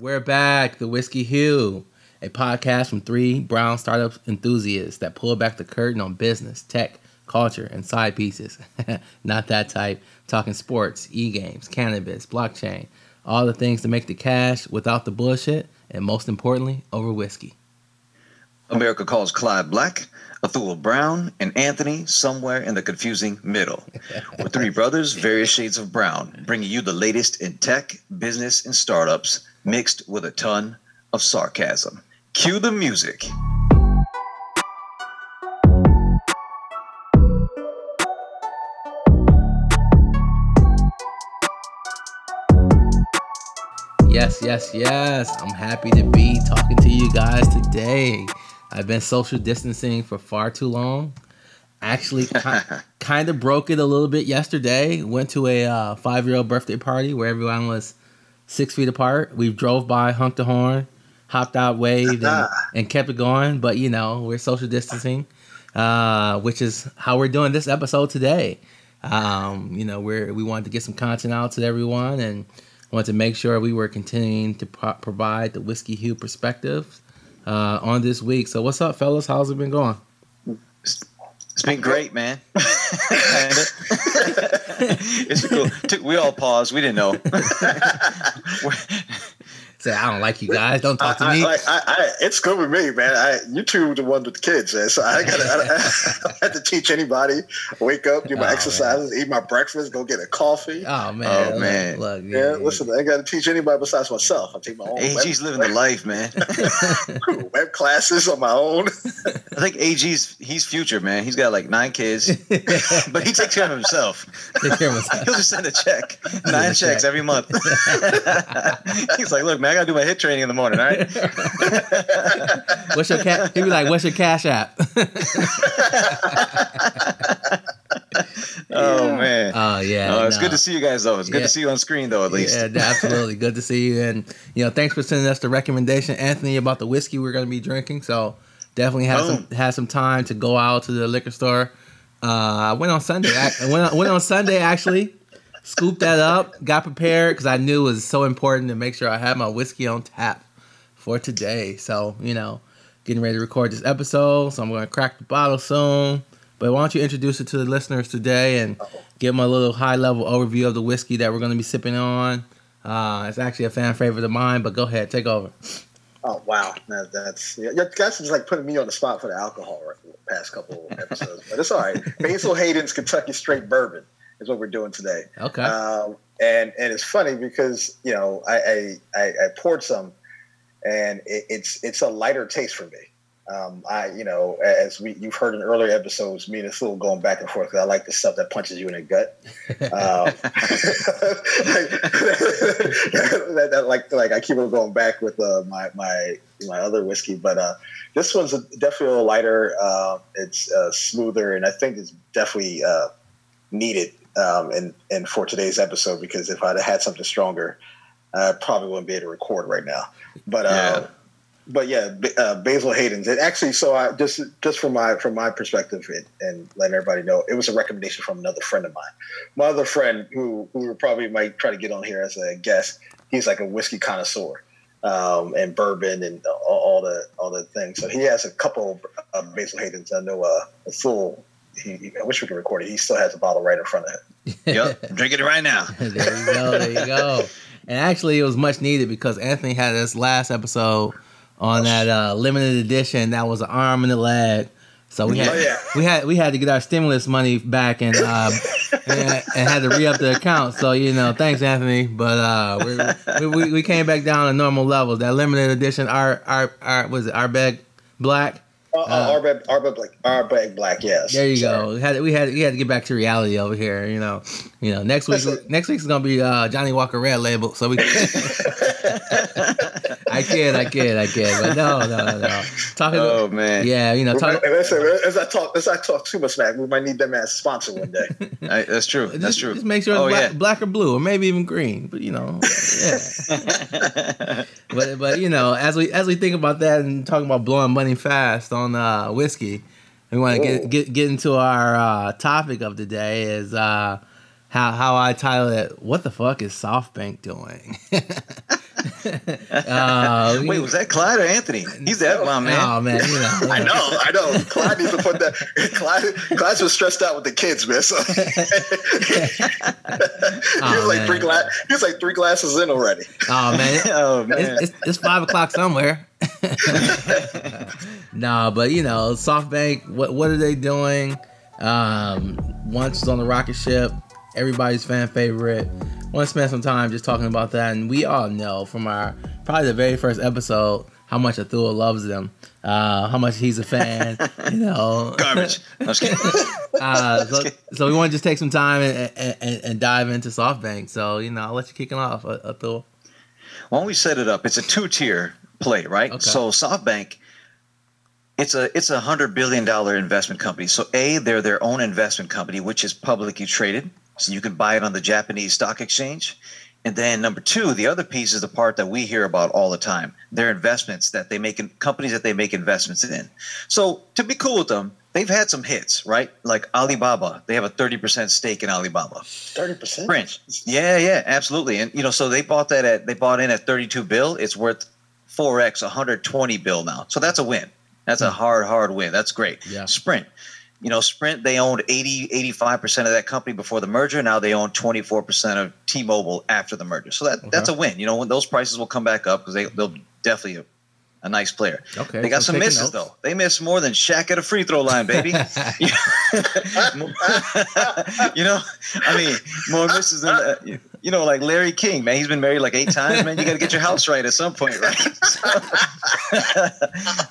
We're back, the Whiskey Hue, a podcast from three brown startup enthusiasts that pull back the curtain on business, tech, culture, and side pieces. Not that type. Talking sports, e games, cannabis, blockchain, all the things to make the cash without the bullshit, and most importantly, over whiskey. America calls Clyde Black, Athul Brown, and Anthony somewhere in the confusing middle. We're three brothers, various shades of brown, bringing you the latest in tech, business, and startups, mixed with a ton of sarcasm. Cue the music. Yes, yes, yes. I'm happy to be talking to you guys today. I've been social distancing for far too long. Actually, kind of broke it a little bit yesterday. Went to a uh, five year old birthday party where everyone was six feet apart. We drove by, honked the horn, hopped out, waved, and, and kept it going. But you know, we're social distancing, uh, which is how we're doing this episode today. Um, you know, we're we wanted to get some content out to everyone and wanted to make sure we were continuing to pro- provide the whiskey hue perspective uh, on this week. So, what's up, fellas? How's it been going? It's been great, man. it's cool. We all paused. We didn't know. Say, I don't like you guys. Don't talk to me. I, I, it's good with me, man. I, you two are the one with the kids, man. So I got I, I have to teach anybody. Wake up, do my Oh, exercises, eat my breakfast, go get a coffee. oh man. Oh, look, man. Look, yeah, listen, I got to teach anybody besides myself. I take my own AG's living the life, man. web, web classes on my own. I think AG's he's future, man. He's got like nine kids, but he takes care of himself. Take care of myself. He'll just send a check, nine checks check. every month. He's like, look, man, I gotta do my HIIT training in the morning, all right? What's your cat? He'd be like, "What's your cash app?" Oh man. Oh yeah. Oh, it's no. good to see you guys though. It's good Yeah. to see you on screen though, at least. Yeah, absolutely. Good to see you. And you know, thanks for sending us the recommendation, Anthony, about the whiskey we're going to be drinking. So definitely had some Boom. had some time to go out to the liquor store. Uh, I went on Sunday. I went on, went on Sunday actually. Scooped that up. Got prepared because I knew it was so important to make sure I had my whiskey on tap for today. So you know, getting ready to record this episode. So I'm going to crack the bottle soon. But why don't you introduce it to the listeners today and give them a little high level overview of the whiskey that we're going to be sipping on. Uh, it's actually a fan favorite of mine, but go ahead, take over. Oh wow, that, that's guys is like putting me on the spot for the alcohol right, the past couple episodes, but it's all right. Basil Hayden's Kentucky Straight Bourbon is what we're doing today. Okay. Um, and and it's funny because you know I I, I, poured some, and it, it's it's a lighter taste for me. Um, I you know as we you've heard in earlier episodes, me and this little going back and forth. 'cause I like the stuff that punches you in the gut. Um, that, that, like like I keep on going back with uh, my my my other whiskey, but uh, this one's a, definitely a little lighter. Uh, it's uh, smoother, and I think it's definitely uh, needed um, and and for today's episode because if I'd have had something stronger, I probably wouldn't be able to record right now. But uh, Yeah. but yeah, uh, Basil Hayden's. It actually, so I just just from my from my perspective it, and letting everybody know, it was a recommendation from another friend of mine. My other friend, who who probably might try to get on here as a guest, he's like a whiskey connoisseur. Um, and bourbon and all, all the all the things. So he has a couple of Basil Hayden's. I know uh, a full. He, he- I wish we could record it. He still has a bottle right in front of him. Yep. Drinking it right now. there you go. There you go. And actually, it was much needed because Anthony had this last episode on that uh, limited edition that was an arm and a leg. So we had Oh, yeah. we had we had to get our stimulus money back and uh, and, and had to re up the account. So you know, thanks Anthony. But uh, we, we we came back down to normal levels. That limited edition, our our our was it Ardbeg black. Uh, uh, Ardbeg, Ardbeg Black, Ardbeg Black, yes. There you Sorry. go. We had we had we had to get back to reality over here. You know, you know. Next week, next week's gonna be uh, Johnnie Walker Red Label. So we. I kid, I kid, I kid. But no, no, no, no. Talking. Oh man. yeah, you know, talk, Hey, listen, as I talk, as I talk too much smack, we might need them as a sponsor one day. I- that's true. That's just, true. Just make sure it's Oh, black, yeah. black or blue, or maybe even green. But you know, yeah. but but you know, as we as we think about that and talking about blowing money fast on uh, whiskey, we want to get, get get into our uh, topic of the day is uh, how how I title it. What the fuck is SoftBank doing? uh, Wait, was that Clyde or Anthony? He's that one man. Oh man, you know. I know, I know. Clyde needs to put that. Clyde, Clyde's been stressed out with the kids, man. So he Oh, was like man. three glass. He was like three glasses in already. Oh man, Oh man. it's, it's, it's five o'clock somewhere. nah, but you know, SoftBank. What what are they doing? Um, once it's on the rocket ship, everybody's fan favorite. Want to spend some time just talking about that, and we all know from our probably the very first episode how much Athula loves them, uh, how much he's a fan. you know, Garbage. I'm just kidding. uh, so, so we want to just take some time and, and, and, dive into SoftBank. So you know, I'll let you kick it off, Athul. Why don't we set it up? It's a two-tier play, right? Okay. So SoftBank, it's a it's a hundred billion dollar investment company. So a they're their own investment company, which is publicly traded, so you can buy it on the Japanese stock exchange. And then number two, the other piece is the part that we hear about all the time: their investments that they make in companies that they make investments in. So to be cool with them, they've had some hits, right? Like Alibaba, they have a thirty percent stake in Alibaba. Thirty percent. French. Yeah, yeah, absolutely. And you know, so they bought that at they bought in at 32 bill. It's worth 4x 120 bill now. So that's a win. That's a hmm. hard hard win. That's great. Yeah. Sprint. You know, Sprint they owned 80 85% of that company before the merger. Now they own 24% of T-Mobile after the merger. So that that's a win. You know, when those prices will come back up because they they'll definitely a, a nice player. Okay, They got so some misses notes. though. They missed more than Shaq at a free throw line, baby. you know, I mean, more misses than uh, you- you know, like Larry King, man. He's been married like eight times, man. You got to get your house right at some point, right? So,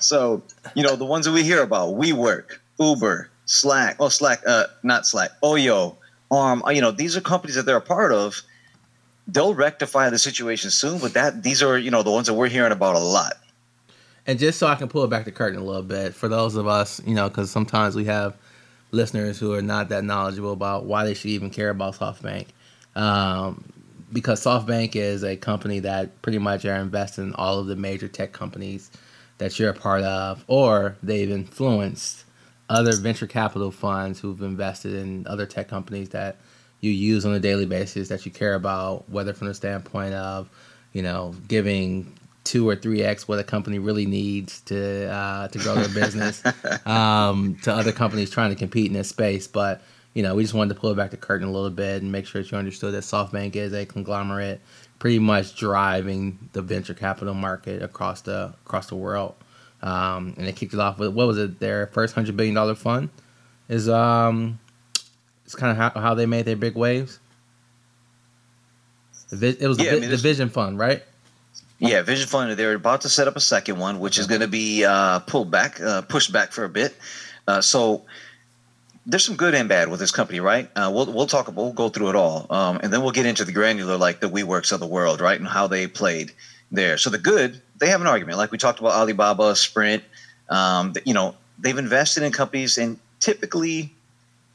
so, you know, the ones that we hear about: WeWork, Uber, Slack. Oh, Slack, uh, not Slack. Oyo, Arm. uh, You know, these are companies that they're a part of. They'll rectify the situation soon, but that these are you know the ones that we're hearing about a lot. And just so I can pull back the curtain a little bit for those of us, you know, because sometimes we have listeners who are not that knowledgeable about why they should even care about SoftBank. Um, because SoftBank is a company that pretty much are invested in all of the major tech companies that you're a part of, or they've influenced other venture capital funds who've invested in other tech companies that you use on a daily basis that you care about, whether from the standpoint of, you know, giving two or three x what a company really needs to uh, to grow their business um, to other companies trying to compete in this space. But you know, we just wanted to pull back the curtain a little bit and make sure that you understood that SoftBank is a conglomerate, pretty much driving the venture capital market across the across the world. Um, and they kicked it off with what was it? Their first hundred billion dollar fund is um, it's kind of how, how they made their big waves. It was the, Yeah, I mean, the Vision Fund, right? Yeah, Vision Fund. They're about to set up a second one, which is going to be uh, pulled back, uh, pushed back for a bit. Uh, so there's some good and bad with this company, right? Uh, we'll we'll talk. We'll go through it all, um, and then we'll get into the granular, like the WeWorks of the world, right, and how they played there. So the good, they have an argument, like we talked about Alibaba, Sprint. Um, you know, they've invested in companies, and typically,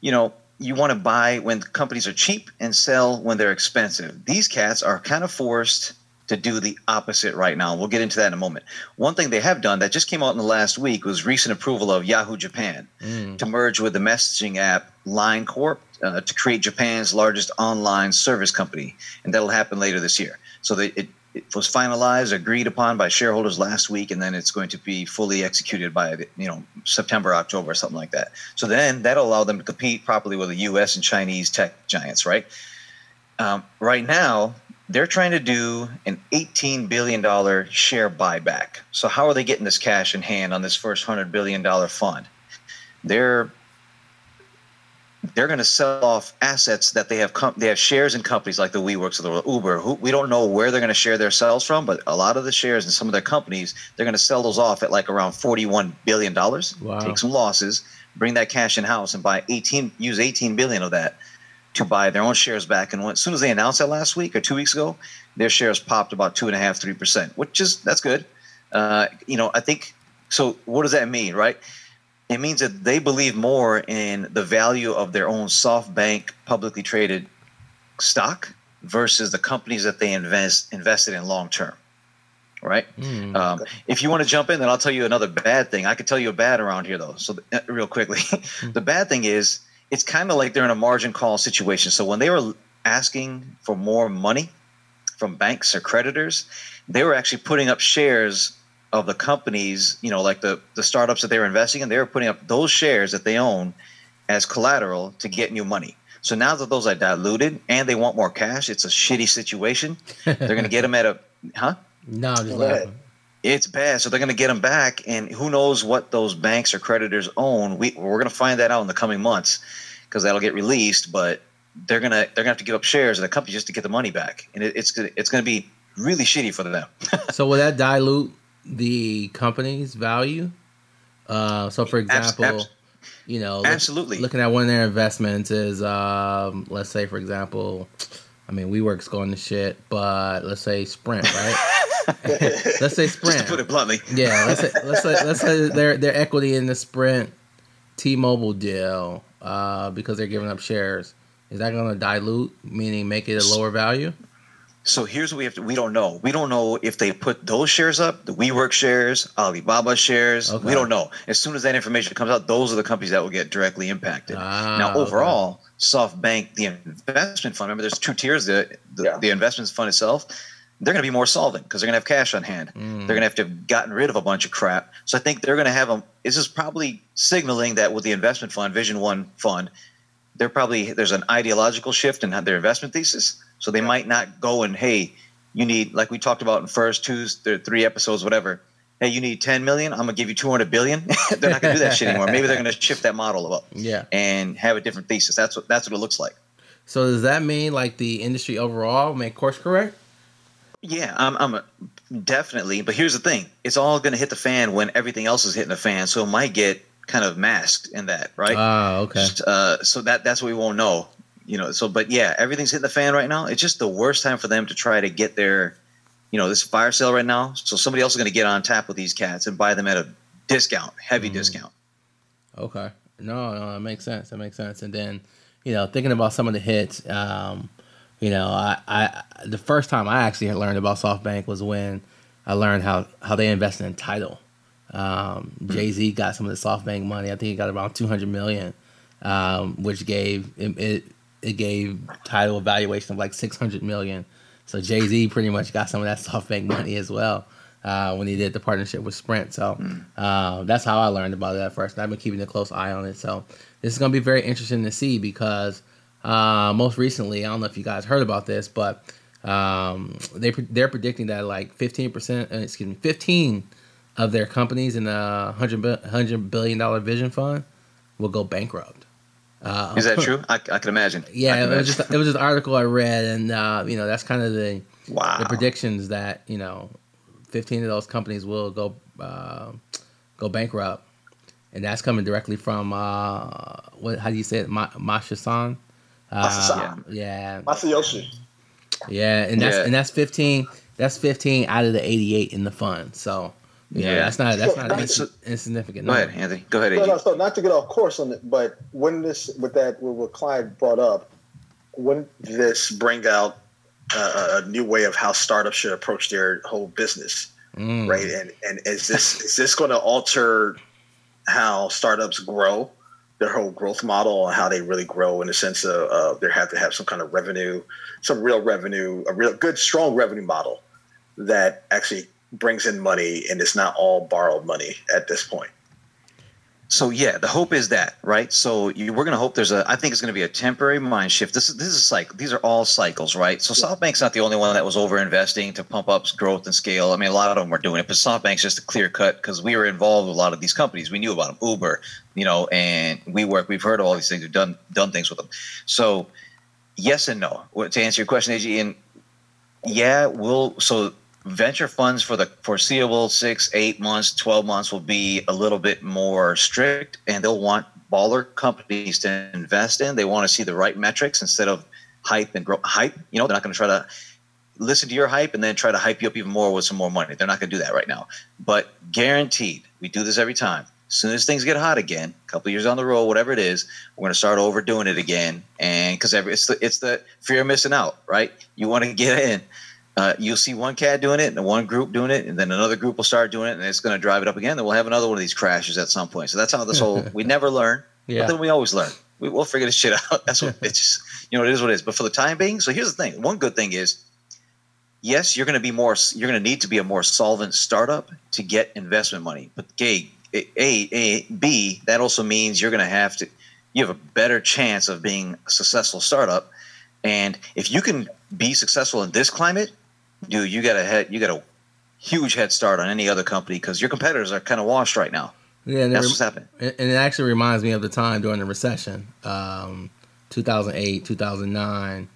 you know, you want to buy when companies are cheap and sell when they're expensive. These cats are kind of forced to do the opposite right now. We'll get into that in a moment. One thing they have done that just came out in the last week was recent approval of Yahoo Japan Mm. to merge with the messaging app Line Corp uh, to create Japan's largest online service company, and that'll happen later this year. So they, it, it was finalized, agreed upon by shareholders last week, and then it's going to be fully executed by you know September, October, or something like that. So then that'll allow them to compete properly with the U.S. and Chinese tech giants, right? Um, right now, they're trying to do an $18 billion share buyback. So, how are they getting this cash in hand on this first $100 billion fund? They're they're going to sell off assets that they have com- they have shares in companies like the WeWorks or the Uber. Who, we don't know where they're going to share their sales from, but a lot of the shares in some of their companies, they're going to sell those off at like around $41 billion. Wow. Take some losses, bring that cash in house, and buy 18 use 18 billion of that to buy their own shares back. And when, as soon as they announced that last week or two weeks ago, their shares popped about two and a half, three percent, which is that's good. Uh, you know, I think so. What does that mean, right? It means that they believe more in the value of their own SoftBank publicly traded stock versus the companies that they invest invested in long term. Right. Mm. Um, if you want to jump in, then I'll tell you another bad thing. I could tell you a bad around here, though. So, uh, real quickly, the bad thing is it's kind of like they're in a margin call situation. So when they were asking for more money from banks or creditors, they were actually putting up shares of the companies, you know, like the, the startups that they were investing in, they were putting up those shares that they own as collateral to get new money. So now that those are diluted and they want more cash, it's a shitty situation. They're going to get them at a, huh? No, just Go laughing. It's bad. So they're going to get them back, and who knows what those banks or creditors own? We we're going to find that out in the coming months because that'll get released. But they're gonna they're gonna have to give up shares in the company just to get the money back, and it, it's gonna it's gonna be really shitty for them. So will that dilute the company's value? Uh, so for example, abs- you know, look- Absolutely. looking at one of their investments is, um, let's say for example, I mean, WeWork's going to shit, but let's say Sprint, right? let's say just Sprint. to put it bluntly. Yeah, let's say let's say let's say their their equity in the Sprint T-Mobile deal uh, because they're giving up shares. Is that going to dilute, meaning make it a lower value? So here's what we have to. We don't know. We don't know if they put those shares up, the WeWork shares, Alibaba shares. Okay. We don't know. As soon as that information comes out, those are the companies that will get directly impacted. Ah, now, okay. overall, SoftBank, the investment fund. Remember, there's two tiers. The the, Yeah. the investment fund itself, they're going to be more solvent because they're going to have cash on hand. Mm. They're going to have to have gotten rid of a bunch of crap. So I think they're going to have them. This is probably signaling that with the investment fund, Vision One fund, they're probably there's an ideological shift in their investment thesis. So they might not go and hey, you need like we talked about in first two, th- three episodes, whatever. Hey, you need 10 million. I'm gonna give you 200 billion. they're not gonna do that shit anymore. Maybe they're gonna shift that model up Yeah. and have a different thesis. That's what that's what it looks like. So does that mean like the industry overall may course correct? Yeah, I'm, I'm a, definitely. But here's the thing: it's all going to hit the fan when everything else is hitting the fan. So it might get kind of masked in that, right? Ah, okay. Uh, so that that's what we won't know, you know. So, but yeah, everything's hitting the fan right now. It's just the worst time for them to try to get their, you know, this fire sale right now. So somebody else is going to get on tap with these cats and buy them at a discount, heavy Mhm. discount. Okay. No, no, that makes sense. That makes sense. And then, you know, thinking about some of the hits, um, you know, I, I the first time I actually learned about SoftBank was when I learned how how they invested in Tidal. Um, Jay Z got some of the SoftBank money. I think he got around two hundred million, um, which gave it, it it gave Tidal a valuation of like six hundred million. So Jay Z pretty much got some of that SoftBank money as well uh, when he did the partnership with Sprint. So uh, that's how I learned about that at first. And I've been keeping a close eye on it. So this is going to be very interesting to see because uh, most recently, I don't know if you guys heard about this, but um, they they're predicting that like fifteen percent, uh, excuse me, fifteen of their companies in the 100, 100 billion dollar vision fund will go bankrupt. Uh, Is that true? I, I can imagine. I Yeah, can it was just it was just an article I read, and uh, you know that's kind of the wow. the predictions that you know, fifteen of those companies will go uh, go bankrupt, and that's coming directly from uh, what? How do you say it? Ma- Masha San. Uh, Masa-san. yeah, Masayoshi. yeah, and that's Yeah. and that's fifteen. That's fifteen out of the eighty-eight in the fund. So yeah, Yeah. that's not that's not Right, so- insignificant. Go number. ahead, Anthony. Go ahead, No, AG. no, so not to get off course on it, but when this with that with what Clyde brought up, wouldn't this bring out uh, a new way of how startups should approach their whole business, Mm. right? And and is this is this going to alter how startups grow, their whole growth model, and how they really grow in the sense of uh, they have to have some kind of revenue, some real revenue, a real good strong revenue model that actually brings in money and it's not all borrowed money at this point. So yeah, the hope is that right. So you, we're going to hope there's a. I think it's going to be a temporary mind shift. This is this is a cycle. These are all cycles, right? So Yeah. SoftBank's not the only one that was over investing to pump up growth and scale. I mean, a lot of them were doing it, but SoftBank's just a clear cut because we were involved with a lot of these companies. We knew about them, Uber, you know, and we work. We've heard of all these things. We've done done things with them. So yes and no. To answer your question, AG, and yeah, we'll so venture funds for the foreseeable six, eight months, 12 months will be a little bit more strict and they'll want baller companies to invest in. They want to see the right metrics instead of hype and grow hype. You know, they're not going to try to listen to your hype and then try to hype you up even more with some more money. They're not going to do that right now. But guaranteed, we do this every time. As soon as things get hot again, a couple years on the road, whatever it is, we're going to start overdoing it again. And because it's the it's the fear of missing out, right? You want to get in, uh, you'll see one cat doing it and one group doing it, and then another group will start doing it, and it's going to drive it up again. Then we'll have another one of these crashes at some point. So that's how this whole we never learn, but then we always learn. we, will figure this shit out. That's what it's just, you know, it is what it is. But for the time being, so here's the thing. One good thing is, yes, you're going to be more, you're going to need to be a more solvent startup to get investment money. But a, a, a, B, that also means you're going to have to, you have a better chance of being a successful startup. And if you can be successful in this climate, dude, you got a head, you got a huge head start on any other company because your competitors are kind of washed right now. Yeah, that's what's happening. And it actually reminds me of the time during the recession, um, 2008, 2009,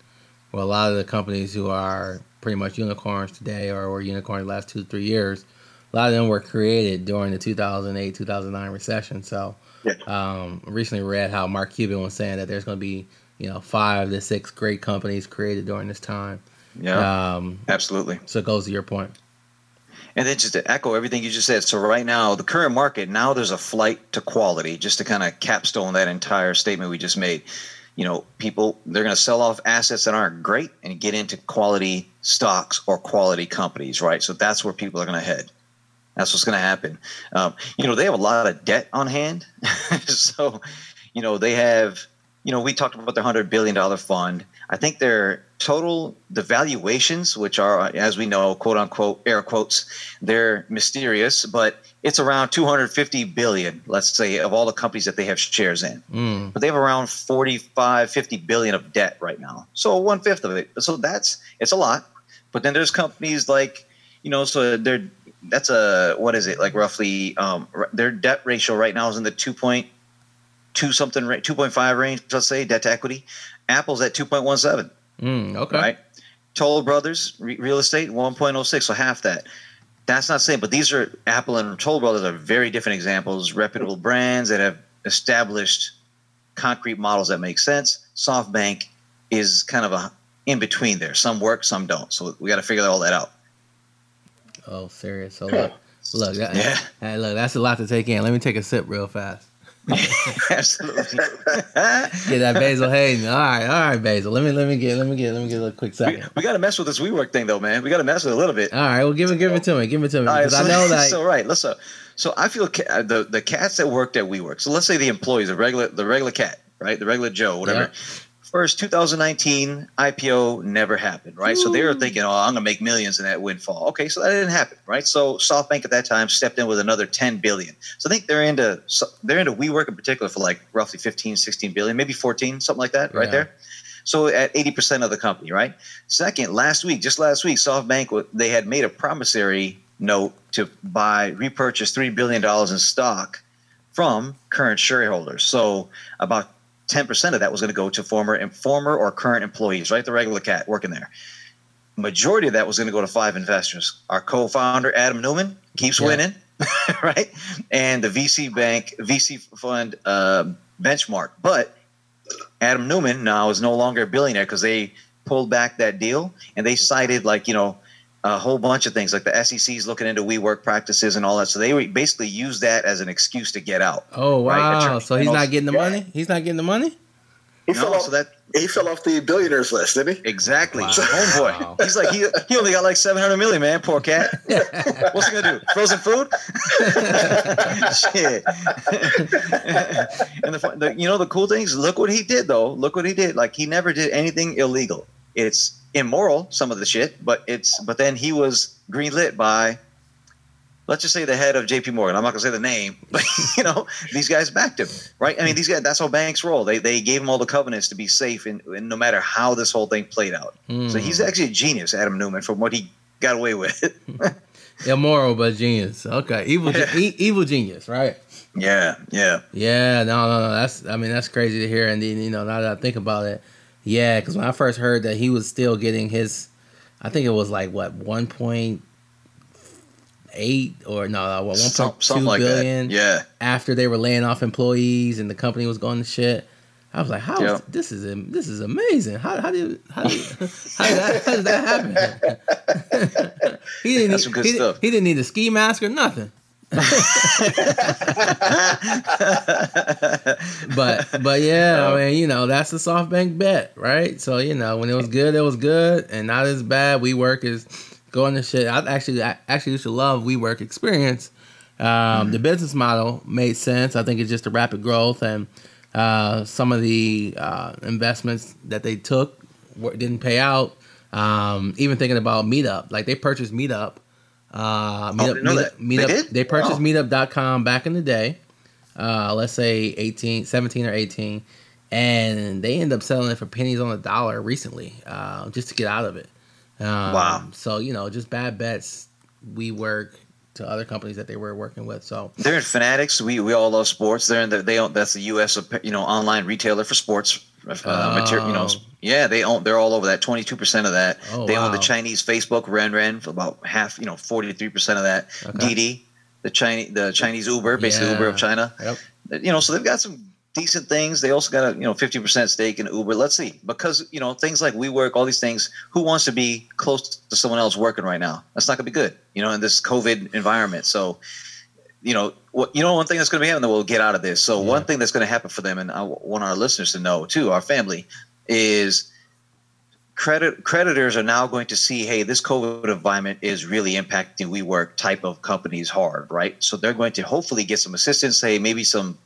where a lot of the companies who are pretty much unicorns today or were unicorns the last two, three years, a lot of them were created during the 2008, 2009 recession. So, yeah. um, recently read how Mark Cuban was saying that there's going to be, you know, five to six great companies created during this time. Yeah, um, absolutely. So it goes to your point. And then just to echo everything you just said. So right now, the current market now there's a flight to quality. Just to kind of capstone that entire statement we just made. You know, people they're going to sell off assets that aren't great and get into quality stocks or quality companies, right? So that's where people are going to head. That's what's going to happen. Um, you know, they have a lot of debt on hand, so you know they have. You know, we talked about their hundred billion dollar fund. I think their total the valuations, which are as we know, quote unquote air quotes, they're mysterious, but it's around 250 billion, let's say, of all the companies that they have shares in. Mm. But they have around 45, 50 billion of debt right now. So one fifth of it. So that's it's a lot. But then there's companies like, you know, so they're that's a what is it like roughly um, their debt ratio right now is in the 2.2 something 2.5 range let's say debt to equity Apple's at 2.17. Mm, okay. Right. Toll Brothers re- real estate 1.06, so half that. That's not saying, but these are Apple and Toll Brothers are very different examples, reputable brands that have established concrete models that make sense. SoftBank is kind of a in between there. Some work, some don't. So we got to figure all that out. Oh, serious. So look, look, that, yeah. Hey, look, that's a lot to take in. Let me take a sip real fast. Absolutely. get that Basil Hayden. All right, all right, Basil. Let me let me get let me get let me get a quick second. We, we got to mess with this WeWork thing though, man. We got to mess with it a little bit. All right, well, give it give it to me. Give it to me because right, so, I know that. So right, let's. Uh, so I feel ca- the the cats that worked at WeWork. So let's say the employees, the regular the regular cat, right, the regular Joe, whatever. First 2019 IPO never happened, right? So they were hmm. thinking, oh, I'm gonna make millions in that windfall. Okay, so that didn't happen, right? So SoftBank at that time stepped in with another 10 billion. So I think they're into they're into WeWork in particular for like roughly 15, 16 billion, maybe 14, something like that, yeah. right there. So at 80% of the company, right? Second, last week, just last week, SoftBank they had made a promissory note to buy repurchase three billion dollars in stock from current shareholders. So about 10% of that was going to go to former and former or current employees, right? The regular cat working there. Majority of that was going to go to five investors. Our co-founder Adam Neumann keeps yeah. winning, right? And the VC bank, VC fund uh, benchmark. But Adam Neumann now is no longer a billionaire because they pulled back that deal and they cited like you know a whole bunch of things like the SEC is looking into WeWork practices and all that. So they basically use that as an excuse to get out. Oh wow! Right? So he's not getting the yeah. money. He's not getting the money. He no, fell off, so that he fell off the billionaires list, didn't he? Exactly, wow. homeboy. Wow. He's like he, he only got like seven hundred million, man. Poor cat. What's he gonna do? Frozen food? Shit. and the, the you know the cool things. Look what he did though. Look what he did. Like he never did anything illegal. It's immoral some of the shit, but it's but then he was greenlit by let's just say the head of JP Morgan. I'm not gonna say the name, but you know, these guys backed him, right? I mean, these guys that's how banks roll. They they gave him all the covenants to be safe and no matter how this whole thing played out. Mm. So he's actually a genius, Adam Neumann, from what he got away with. Immoral but genius. Okay. Evil yeah. e- evil genius, right? Yeah, yeah. Yeah, no, no, no. That's I mean, that's crazy to hear and then, you know, now that I think about it, yeah, because when I first heard that he was still getting his, I think it was like what one point eight or no, uh, one point two billion. like billion. Yeah. After they were laying off employees and the company was going to shit. I was like, "How yep. is, this is this is amazing? How how did how did, how did that how did that happen?" he didn't That's need, some good he, stuff. he didn't need a ski mask or nothing. but but yeah, I mean, you know, that's the SoftBank bet, right? So you know, when it was good, it was good, and not as bad. WeWork is going to shit. I actually I actually used to love WeWork experience. Um, mm-hmm. The business model made sense. I think it's just a rapid growth, and uh, some of the uh, investments that they took didn't pay out. Um, even thinking about Meetup, like they purchased Meetup. Uh, Meetup, didn't know Meetup, that. They did? they purchased Wow. Meetup.com back in the day. Uh, let's say 18, 17 or 18. And they end up selling it for pennies on the dollar recently, uh, just to get out of it. Um, Wow. So, you know, just bad bets. We work to other companies that they were working with. So, They're in Fanatics. We we all love sports. They're in the, they own that's the U.S. you know online retailer for sports uh, material. You know, Oh. Yeah, they own. They're all over that. Twenty two percent of that. Oh, they own the. Chinese Facebook Renren for about half. You know, forty three percent of that. Okay. Didi, the Chinese the Chinese Uber, basically Yeah. Uber of China. Yep. You know, so they've got some decent things. They also got a you know fifty percent stake in Uber. Let's see, because you know things like WeWork, all these things. Who wants to be close to someone else working right now? That's not gonna be good. You know, in this COVID environment. So you know, what you know, one thing that's going to be happening that we'll get out of this. So Yeah. one thing that's going to happen for them, and I want our listeners to know too, our family, is credit creditors are now going to see, hey, this COVID environment is really impacting WeWork type of companies hard, right? So they're going to hopefully get some assistance, say maybe some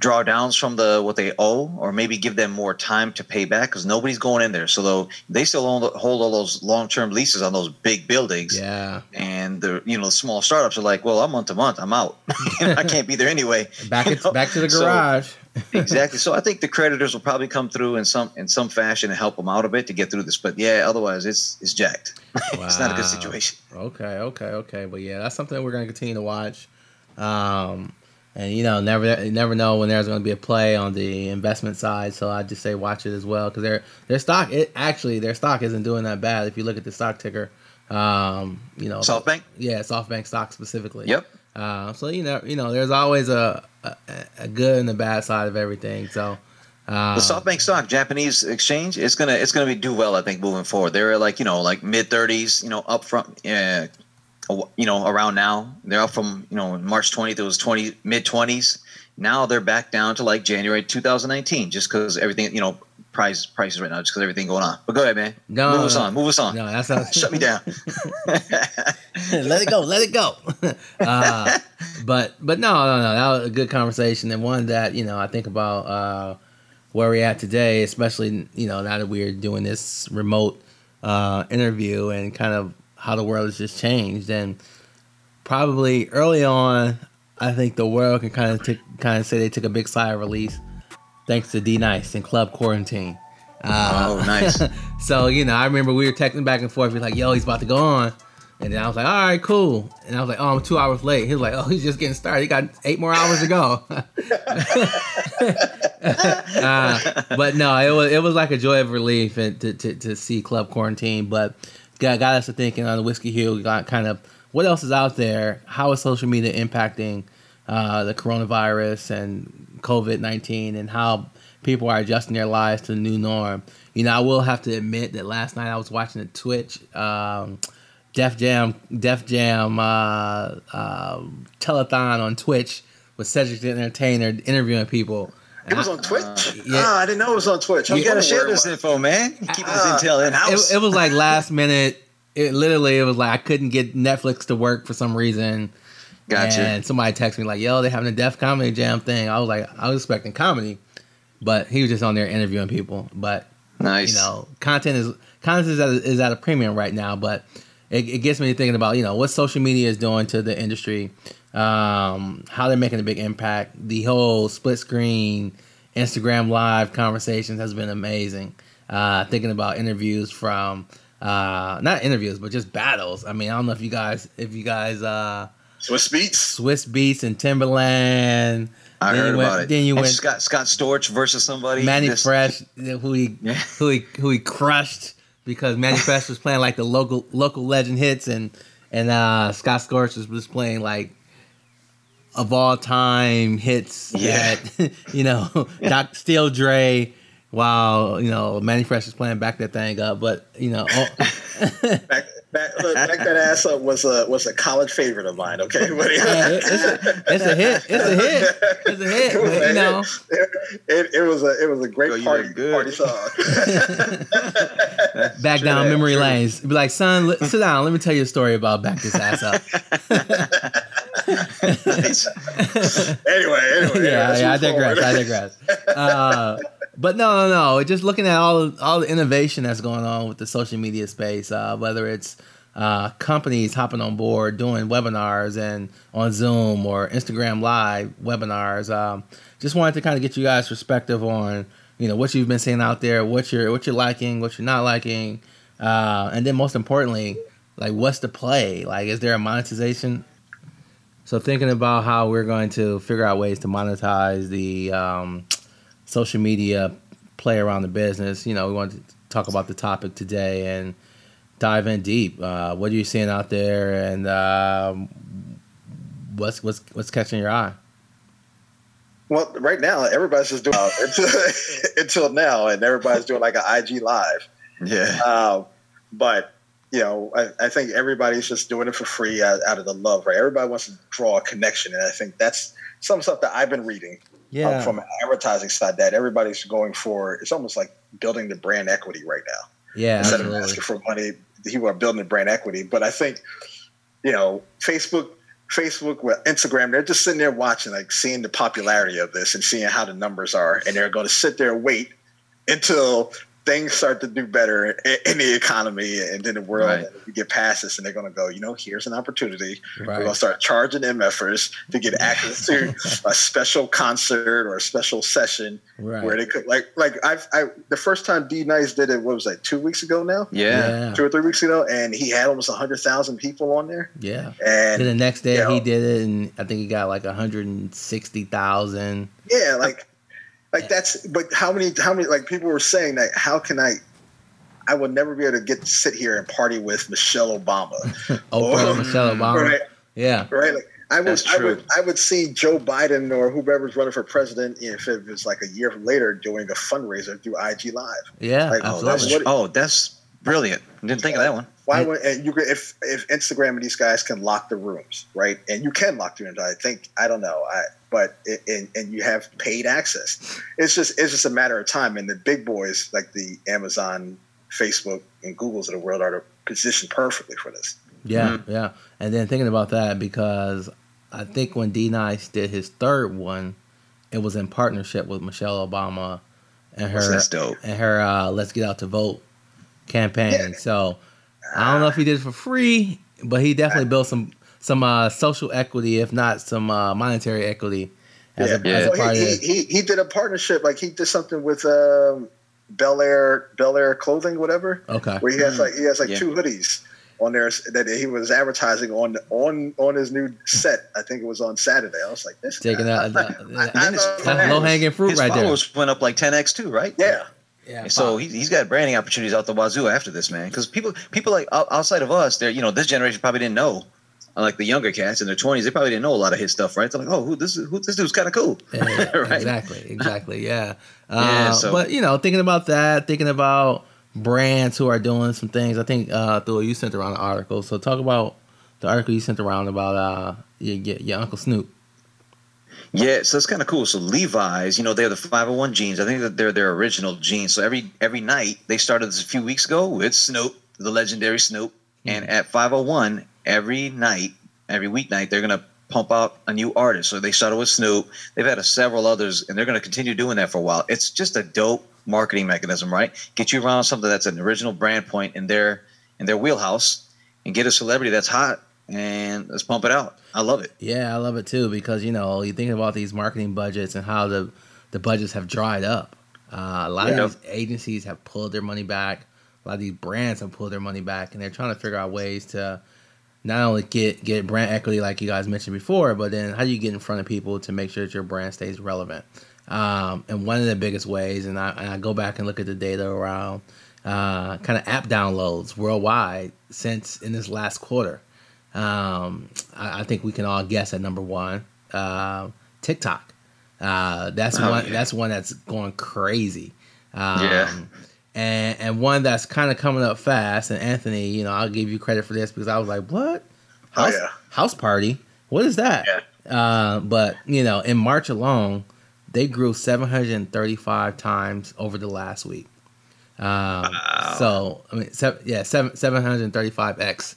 drawdowns from the what they owe, or maybe give them more time to pay back because nobody's going in there. So though they still own, hold all those long term leases on those big buildings yeah. and the you know small startups are like, well, I'm month to month, I'm out. I can't be there anyway. Back, You know? back to the So- garage. exactly. So I think the creditors will probably come through in some in some fashion and help them out a bit to get through this. But yeah, otherwise it's it's jacked. it's not a good situation. Okay, okay, okay. But yeah, that's something we're gonna continue to watch. Um, and you know, never never know when there's gonna be a play on the investment side. So I just say watch it as well because their their stock it actually their stock isn't doing that bad if you look at the stock ticker. Um, you know, SoftBank. yeah, SoftBank stock specifically. Yep. Uh, so you know, you know, there's always a, a a good and a bad side of everything. So. Um, The SoftBank stock, Japanese exchange, it's gonna it's gonna be do well. I think moving forward. They're like you know like mid thirties, you know up from uh, you know around now. They're up from you know March twentieth. It was twenty mid twenties. Now they're back down to like January 2019, just because everything you know price prices right now, just because everything going on. But go ahead, man. No, move us on. Move us on. No, that's not. Shut me down. let it go, let it go. uh, but but no, no, no. That was a good conversation and one that you know I think about uh, where we're at today, especially you know now that we're doing this remote uh, interview and kind of how the world has just changed and probably early on, I think the world can kind of t- kind of say they took a big sigh of release thanks to D Nice and Club Quarantine. Uh, Oh, nice. so you know, I remember we were texting back and forth. We're like, "Yo, he's about to go on," and then I was like, "All right, cool." And I was like, "Oh, I'm two hours late." He was like, "Oh, he's just getting started. He got eight more hours to go." uh, but no, it was it was like a joy of relief and to, to, to see Club Quarantine, but got got us to thinking on the Whiskey Hue. Got kind of what else is out there? How is social media impacting uh, the coronavirus and COVID nineteen, and how people are adjusting their lives to the new norm? You know, I will have to admit that last night I was watching the Twitch. Um, Def Jam, Def Jam uh, uh, telethon on Twitch with Cedric the Entertainer interviewing people. It was on Twitch. yeah. Ah, I didn't know it was on Twitch. I you was gotta share this info, man. Keep this Ah, intel in house. It, it was like last minute. It literally it was like I couldn't get Netflix to work for some reason. Gotcha. And somebody texted me like, "Yo, they're having a Def Comedy Jam thing." I was like, I was expecting comedy, but he was just on there interviewing people. But nice. you know, content is content is at, a, is at a premium right now, but it, it gets me thinking about you know what social media is doing to the industry, um, how they're making a big impact. The whole split screen Instagram live conversations has been amazing. Uh, thinking about interviews from uh, not interviews, but just battles. I mean, I don't know if you guys if you guys uh, Swizz Beatz. Swizz Beatz and Timbaland. I then heard you went, about it. Then you And went Scott Scott Storch versus somebody. Manny This- Fresh, who he Yeah. who he who he crushed because Mannie Fresh was playing like the local local legend hits and and uh, Scott Storch was, was playing like of all time hits Yeah. that you know Doc Steel Dre while you know Mannie Fresh was playing back that thing up but you know oh, Back, back, look, back that ass up was a was a college favorite of mine. Okay, but Yeah, it- it's a- it's a hit. It's a hit. It's a hit, It was but, a you know. hit. It, it was a it was a great Yo, party good. party song. back Sure down memory sure. lanes be like son sit down let me tell you a story about back this ass up nice. Anyway, anyway. yeah, yeah, I digress. I digress. Uh, but no, no, no. Just looking at all all the innovation that's going on with the social media space, uh, whether it's uh, companies hopping on board doing webinars and on Zoom or Instagram Live webinars. Um, just wanted to kind of get you guys' perspective on you know what you've been seeing out there, what you're what you're liking, what you're not liking, uh, and then most importantly, like what's the play? Like, is there a monetization so thinking about how we're going to figure out ways to monetize the um, social media play around the business. You know, we want to talk about the topic today and dive in deep. Uh, what are you seeing out there, and um, what's what's what's catching your eye? Well, right now everybody's just doing until, until now, and everybody's doing like an IG live. Yeah. Um, but you know, I, I think everybody's just doing it for free out, out of the love, right? Everybody wants to draw a connection, and I think that's some stuff that I've been reading um, from an advertising side that everybody's going for. It's almost like building the brand equity right now yeah, instead absolutely. of asking for money. People are building the brand equity, but I think you know, Facebook, Facebook, Instagram, they're just sitting there watching, like seeing the popularity of this and seeing how the numbers are, and they're going to sit there and wait until things start to do better in, in the economy and in the world. Right. We get past this, and they're going to go, you know, here's an opportunity. We're going to start charging MFers to get access to a special concert or a special session Right. where they could, like, like I've, I, the first time D Nice did it, what was that, two weeks ago now? Yeah. Two or three weeks ago, and he had almost hundred thousand people on there, Yeah. and Then the next day you he did it, and I think he got like 160,000. Yeah, like like that's but how many how many like people were saying that how can I I will never be able to get to sit here and party with Michelle Obama. Oh, Oprah, Oh, Michelle Obama. right. Yeah. Right? Like I would I would true. I would see Joe Biden or whoever's running for president if it was like a year later doing a fundraiser through IG Live. Yeah. Like, Oh, that's What- oh, that's brilliant. Didn't think of that one. Why would and you if if Instagram and these guys can lock the rooms, right? And you can lock the rooms. I think I don't know, I but it, and and you have paid access. It's just it's just a matter of time. And the big boys like the Amazon, Facebook, and Googles of the world are positioned perfectly for this. Yeah, Mhm. yeah. And then thinking about that because I think when D Nice did his third one, it was in partnership with Michelle Obama and her That's dope. and her uh, "Let's Get Out to Vote" campaign. Yeah. So I don't know if he did it for free, but he definitely built some some uh, social equity, if not some uh, monetary equity, as a, yeah. as a Well, part he, of he, it. he he did a partnership. Like he did something with um, Bel Air Bel Air clothing, whatever. Okay. where he has Mm. like he has like Yeah. two hoodies on there that he was advertising on on on his new set. I think it was on Saturday. I was like, this Taking guy. out the, I that's know. low hanging fruit His right there. followers went up like 10x too, right? yeah, Yeah. So he, he's got branding opportunities out the wazoo after this, man. Because people, people like outside of us, they're you know this generation probably didn't know, like the younger cats in their twenties, they probably didn't know a lot of his stuff, right? They're like, oh, who this is? Who this dude's kind of cool, Yeah, right? Exactly, exactly. Yeah. Yeah, Uh, so- But you know, thinking about that, thinking about brands who are doing some things. I think uh, Thor, you sent around an article. So talk about the article you sent around about uh, your, your, your uncle Snoop. Yeah, so it's kind of cool. So Levi's, you know, they're the 501 jeans. I think that they're their original jeans. So every every night they started this a few weeks ago with Snoop, the legendary Snoop, and at 501 every night, every weeknight they're gonna pump out a new artist. So they started with Snoop. They've had a several others, and they're gonna continue doing that for a while. It's just a dope marketing mechanism, right? Get you around something that's an original brand point in their in their wheelhouse, and get a celebrity that's hot, and let's pump it out. I love it. Yeah, I love it too because you know you think about these marketing budgets and how the the budgets have dried up. Uh, a lot Yeah. of these agencies have pulled their money back. A lot of these brands have pulled their money back, and they're trying to figure out ways to not only get get brand equity like you guys mentioned before, but then how do you get in front of people to make sure that your brand stays relevant? Um, and one of the biggest ways, and I, and I go back and look at the data around uh, kind of app downloads worldwide since in this last quarter. Um, I, I think we can all guess at number one, uh, TikTok. Uh, that's Oh, one. yeah. That's one that's going crazy. Um, Yeah. And and one that's kind of coming up fast. And Anthony, you know, I'll give you credit for this because I was like, what? Oh, House, yeah. Houseparty? What is that? Uh, but you know, in March alone, they grew 735 times over the last week. Um, So I mean, seven, yeah, seven 735x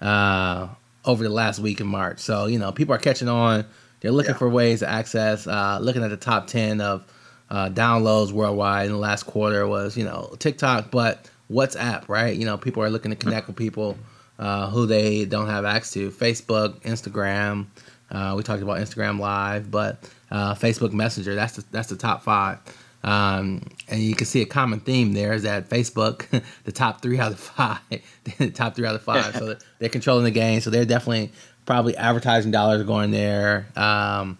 uh, over the last week in March. So you know, people are catching on they're looking Yeah. for ways to access. Uh, looking at the top ten of uh, downloads worldwide in the last quarter was you know TikTok, but WhatsApp, right? You know, people are looking to connect with people uh, who they don't have access to. Facebook, Instagram. Uh, we talked about Instagram Live, but uh, Facebook Messenger. That's the that's the top five. Um, and you can see a common theme there is that Facebook, the top three out of five, the top three out of five. so they're controlling the game. So they're definitely probably advertising dollars going there. Um,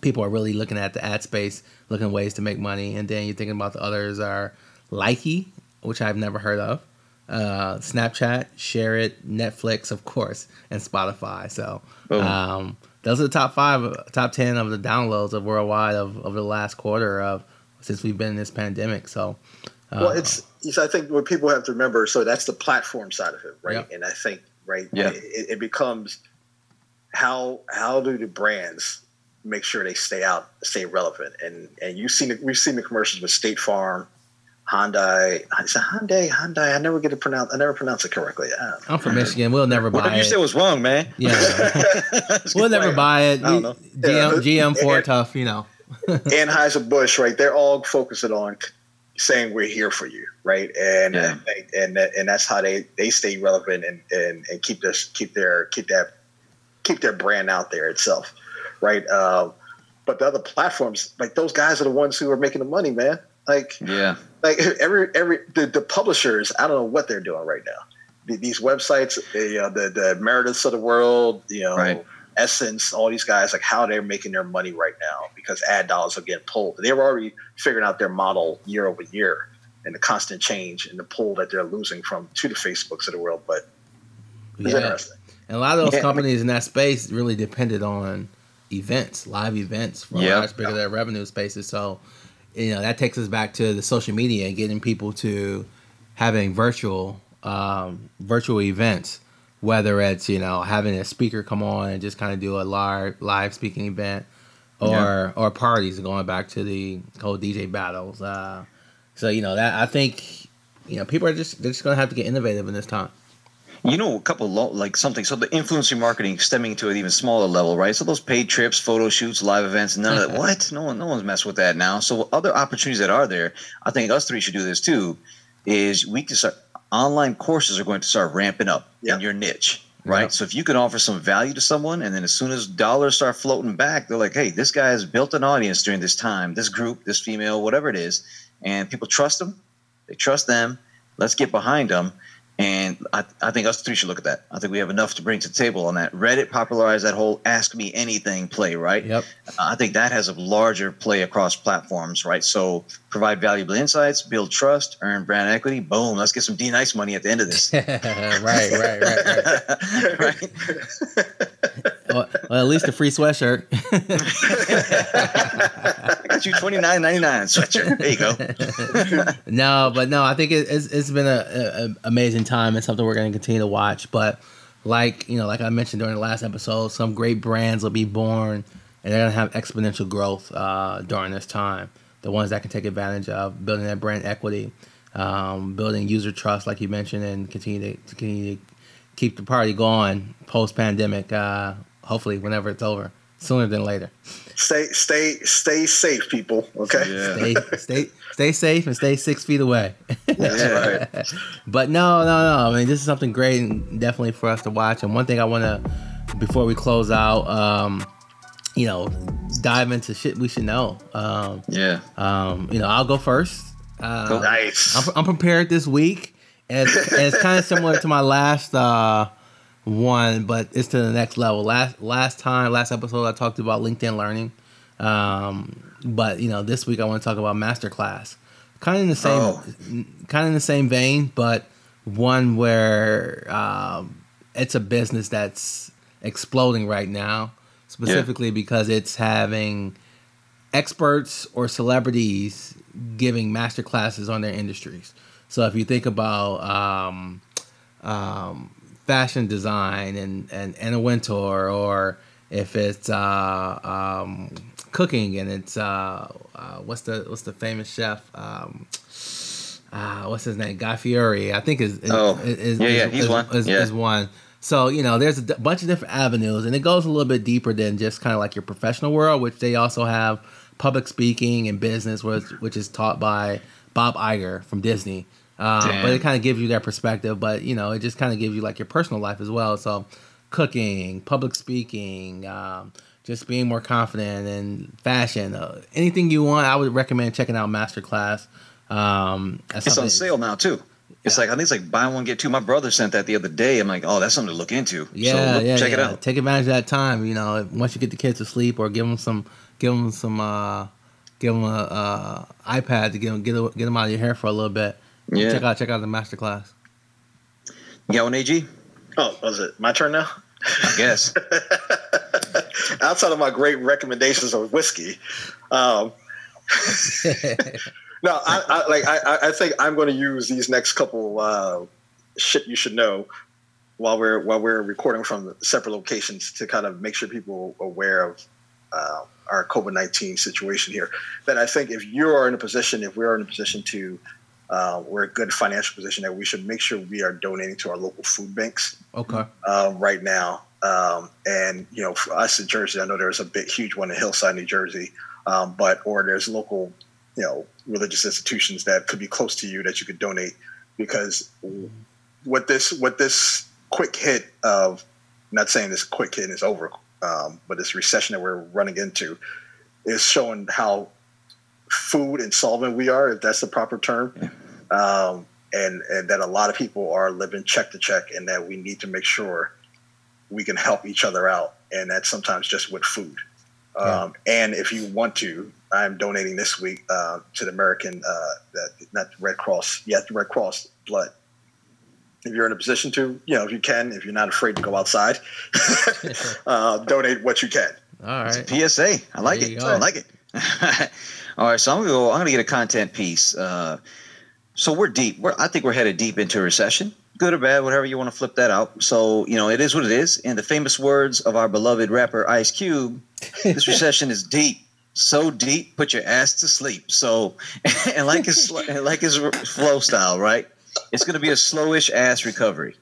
people are really looking at the ad space, looking ways to make money. And then you're thinking about the others are Likee, which I've never heard of, uh, Snapchat, SHAREit, Netflix, of course, and Spotify. So um, those are the top five, top ten of the downloads of worldwide of, of the last quarter of since we've been in this pandemic. So uh, well, it's, it's I think what people have to remember. So that's the platform side of it, right? Yep. And I think right, Yeah. it, it becomes how how do the brands make sure they stay out, stay relevant, and and you've seen the, we've seen the commercials with State Farm, Hyundai. Is it Hyundai? Hyundai. I never get to pronounced. I never pronounce it correctly. Uh, I'm from Michigan. We'll never buy Whatever you it. said was wrong, man. yeah, we'll never fired. buy it. I don't know. GM, GM Ford tough, you know. Anheuser Busch, right? They're all focusing on saying we're here for you, right? And Yeah. and and, and that's how they they stay relevant and and, and keep this keep their keep that keep their brand out there itself, right? Um, but the other platforms, like those guys are the ones who are making the money, man. Like Yeah. like every every the, the publishers, I don't know what they're doing right now. The- These websites, the uh, the, the Merediths of the world, you know, Right. Essence, all these guys, like how they're making their money right now because ad dollars are getting pulled. They were already figuring out their model year over year and the constant change and the pull that they're losing from to the Facebooks of the world. But it's Yeah. interesting. And a lot of those Yeah. companies in that space really depended on events, live events for Yep. bit of their revenue spaces. So, you know, that takes us back to the social media and getting people to having virtual um, virtual events, whether it's, you know, having a speaker come on and just kind of do a live live speaking event or Yeah. or parties going back to the whole DJ battles. Uh, so, you know, that I think you know, people are just they're just gonna have to get innovative in this time. You know, a couple lo- like something. So the influencer marketing stemming to an even smaller level, right? So those paid trips, photo shoots, live events, none of that. Mm-hmm. what? No one, no one's messing with that now. So other opportunities that are there, I think us three should do this too. Is we can start online courses are going to start ramping up Yeah. in your niche, right? Yeah. So if you can offer some value to someone, and then as soon as dollars start floating back, they're like, hey, this guy has built an audience during this time, this group, this female, whatever it is, and people trust them. They trust them. Let's get behind them. And I, I think us three should look at that. I think we have enough to bring to the table on that. Reddit popularized that whole "Ask Me Anything" play, right? Yep. Uh, I think that has a larger play across platforms, right? So provide valuable insights, build trust, earn brand equity. Boom, let's get some D nice money at the end of this. right, right, right, right. right? well, well, at least a free sweatshirt. Got you twenty nine ninety nine sweatshirt. There you go. no, but no, I think it, it's it's been a, a, a amazing time and something we're going to continue to watch. But like you know, like I mentioned during the last episode, some great brands will be born, and they're going to have exponential growth uh, during this time. The ones that can take advantage of building that brand equity, um, building user trust, like you mentioned, and continue to, continue to keep the party going post pandemic. Uh, hopefully, whenever it's over, sooner than later. Stay stay stay safe, people. Okay. Yeah. Stay stay stay safe and stay six feet away. That's Yeah. right. But no, no, no. I mean, this is something great and definitely for us to watch. And one thing I want to, before we close out, um, you know, dive into shit we should know. Um, Yeah. um, you know, I'll go first. Uh, Go. Nice. I'm, I'm prepared this week, and it's, and it's kind of similar to my last uh, one, but it's to the next level. Last last time, last episode, I talked about LinkedIn Learning, um, but you know, this week I want to talk about Masterclass. Kind of in the same, Oh. kind of in the same vein, but one where um, it's a business that's exploding right now, specifically because it's having experts or celebrities giving master classes on their industries. So if you think about um, um, fashion design and, and Anna Wintour, or if it's uh, um, cooking and it's uh, uh, what's the what's the famous chef? Um, uh, what's his name? Guy Fieri, I think is is, Oh, is, yeah, is, yeah, he's is- one. Is, Yeah. is one. So you know, there's a d- bunch of different avenues, and it goes a little bit deeper than just kind of like your professional world, which they also have public speaking and business, which which is taught by Bob Iger from Disney. Uh, but it kind of gives you that perspective. But you know, it just kind of gives you like your personal life as well. So cooking, public speaking, um, just being more confident in fashion, uh, anything you want, I would recommend checking out Masterclass. Um, It's on sale now too. It's Yeah. like I think it's like buy one get two. My brother sent that the other day. I'm like, oh, that's something to look into. Yeah, so look, yeah, check it out. Take advantage of that time. You know, once you get the kids to sleep, or give them some, give them some, uh, give them a, uh iPad to get them get, get them out of your hair for a little bit. Yeah. Check out check out the master class. You got one, AG? Oh, was it my turn now? I guess. Outside of my great recommendations of whiskey, um, no, I, I like I, I think I'm going to use these next couple uh, shit you should know while we're while we're recording from separate locations to kind of make sure people are aware of uh, our COVID nineteen situation here. That I think if you are in a position, if we are in a position to, uh, we're in a good financial position, that we should make sure we are donating to our local food banks okay. um, right now. Um, and you know, for us in Jersey, I know there's a big, huge one in Hillside, New Jersey, um, but or there's local, you know, religious institutions that could be close to you that you could donate because what this what this quick hit of not saying this quick hit is over, um, but this recession that we're running into is showing how food insolvent we are, if that's the proper term. Um, and, and that a lot of people are living check to check, and that we need to make sure we can help each other out, and that's sometimes just with food. Um, and if you want to, I'm donating this week uh, to the American, uh, that not the Red Cross, yet the Red Cross blood. If you're in a position to, you know, if you can, if you're not afraid to go outside, uh, donate what you can. All right. It's PSA. I like There you it. go. I like it. All right, so I'm gonna go. I'm gonna get a content piece. Uh, so we're deep. We're, I think we're headed deep into a recession, good or bad, whatever you want to flip that out. So you know, it is what it is. In the famous words of our beloved rapper Ice Cube, this recession is deep. So deep, put your ass to sleep. So, and like his like his flow style, right? It's gonna be a slowish ass recovery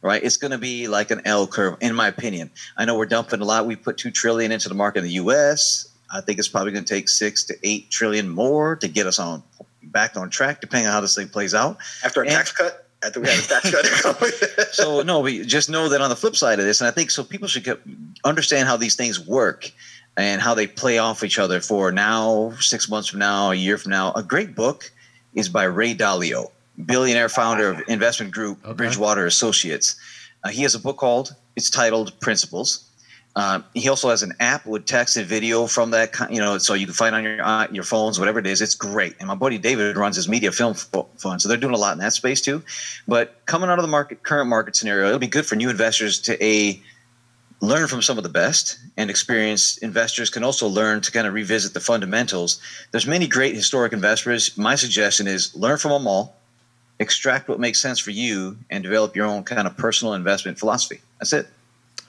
right? It's going to be like an L curve, in my opinion. I know we're dumping a lot. We put two trillion into the market in the U.S. I think it's probably going to take six to eight trillion more to get us on back on track, depending on how this thing plays out. After a And- tax cut, after we had a tax cut. So no, we just know that on the flip side of this, and I think so, people should get, understand how these things work and how they play off each other. For now, six months from now, a year from now, a great book is by Ray Dalio, billionaire founder of investment group Okay. Bridgewater Associates. Uh, he has a book called, it's titled Principles. Uh, he also has an app with text and video from that, you know, so you can find on your uh, your phones, whatever it is. It's great. And my buddy David runs his media film fund, so they're doing a lot in that space too. But coming out of the market, current market scenario, it'll be good for new investors to a learn from some of the best and experienced investors can also learn to kind of revisit the fundamentals. There's many great historic investors. My suggestion is learn from them all, extract what makes sense for you, and develop your own kind of personal investment philosophy. That's it.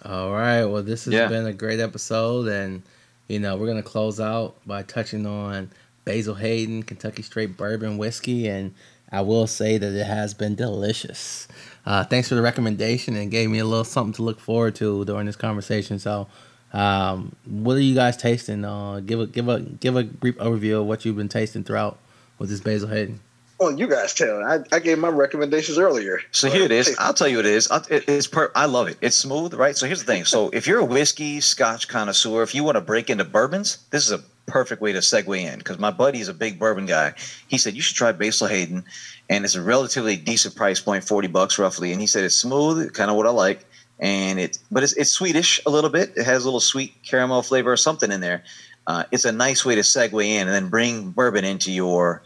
All right. Well, this has Yeah. been a great episode, and you know we're gonna close out by touching on Basil Hayden Kentucky Straight Bourbon Whiskey, and I will say that it has been delicious. Uh, thanks for the recommendation and gave me a little something to look forward to during this conversation. So, um, what are you guys tasting? Uh, give a give a give a brief overview of what you've been tasting throughout with this Basil Hayden. Well, you guys tell. I, I gave my recommendations earlier. So here it is. I'll tell you what it is. It's per- I love it. It's smooth, right? So here's the thing. So if you're a whiskey, Scotch connoisseur, if you want to break into bourbons, this is a perfect way to segue in because my buddy is a big bourbon guy. He said you should try Basil Hayden, and it's a relatively decent price point, forty bucks roughly. And he said it's smooth, kind of what I like, and it but it's it's Swedish a little bit. It has a little sweet caramel flavor or something in there. Uh, it's a nice way to segue in and then bring bourbon into your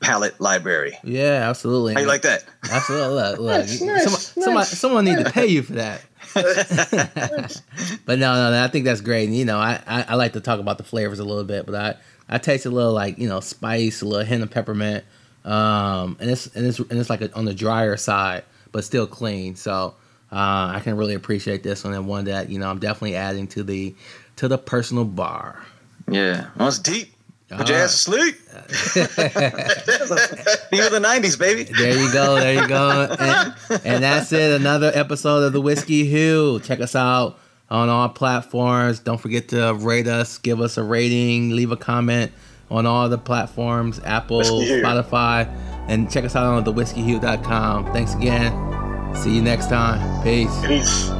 palate library. Yeah, absolutely. How you like that? Absolutely. Look, look. Nice, you- nice, someone, someone, nice. someone need to pay you for that. but no, no, no, I think that's great. And, you know, I, I, I like to talk about the flavors a little bit, but I, I taste a little like you know spice, a little hint of peppermint, um, and it's and it's and it's like a, on the drier side, but still clean. So uh, I can really appreciate this one and one that you know I'm definitely adding to the to the personal bar. Yeah, well, it's deep. Put your ass to sleep. Of the '90s, baby. There you go. There you go. And, and that's it. Another episode of the Whiskey Hue. Check us out on all platforms. Don't forget to rate us, give us a rating, leave a comment on all the platforms Apple, Spotify, and check us out on thewhiskeyhue.com. Thanks again. See you next time. Peace. Peace.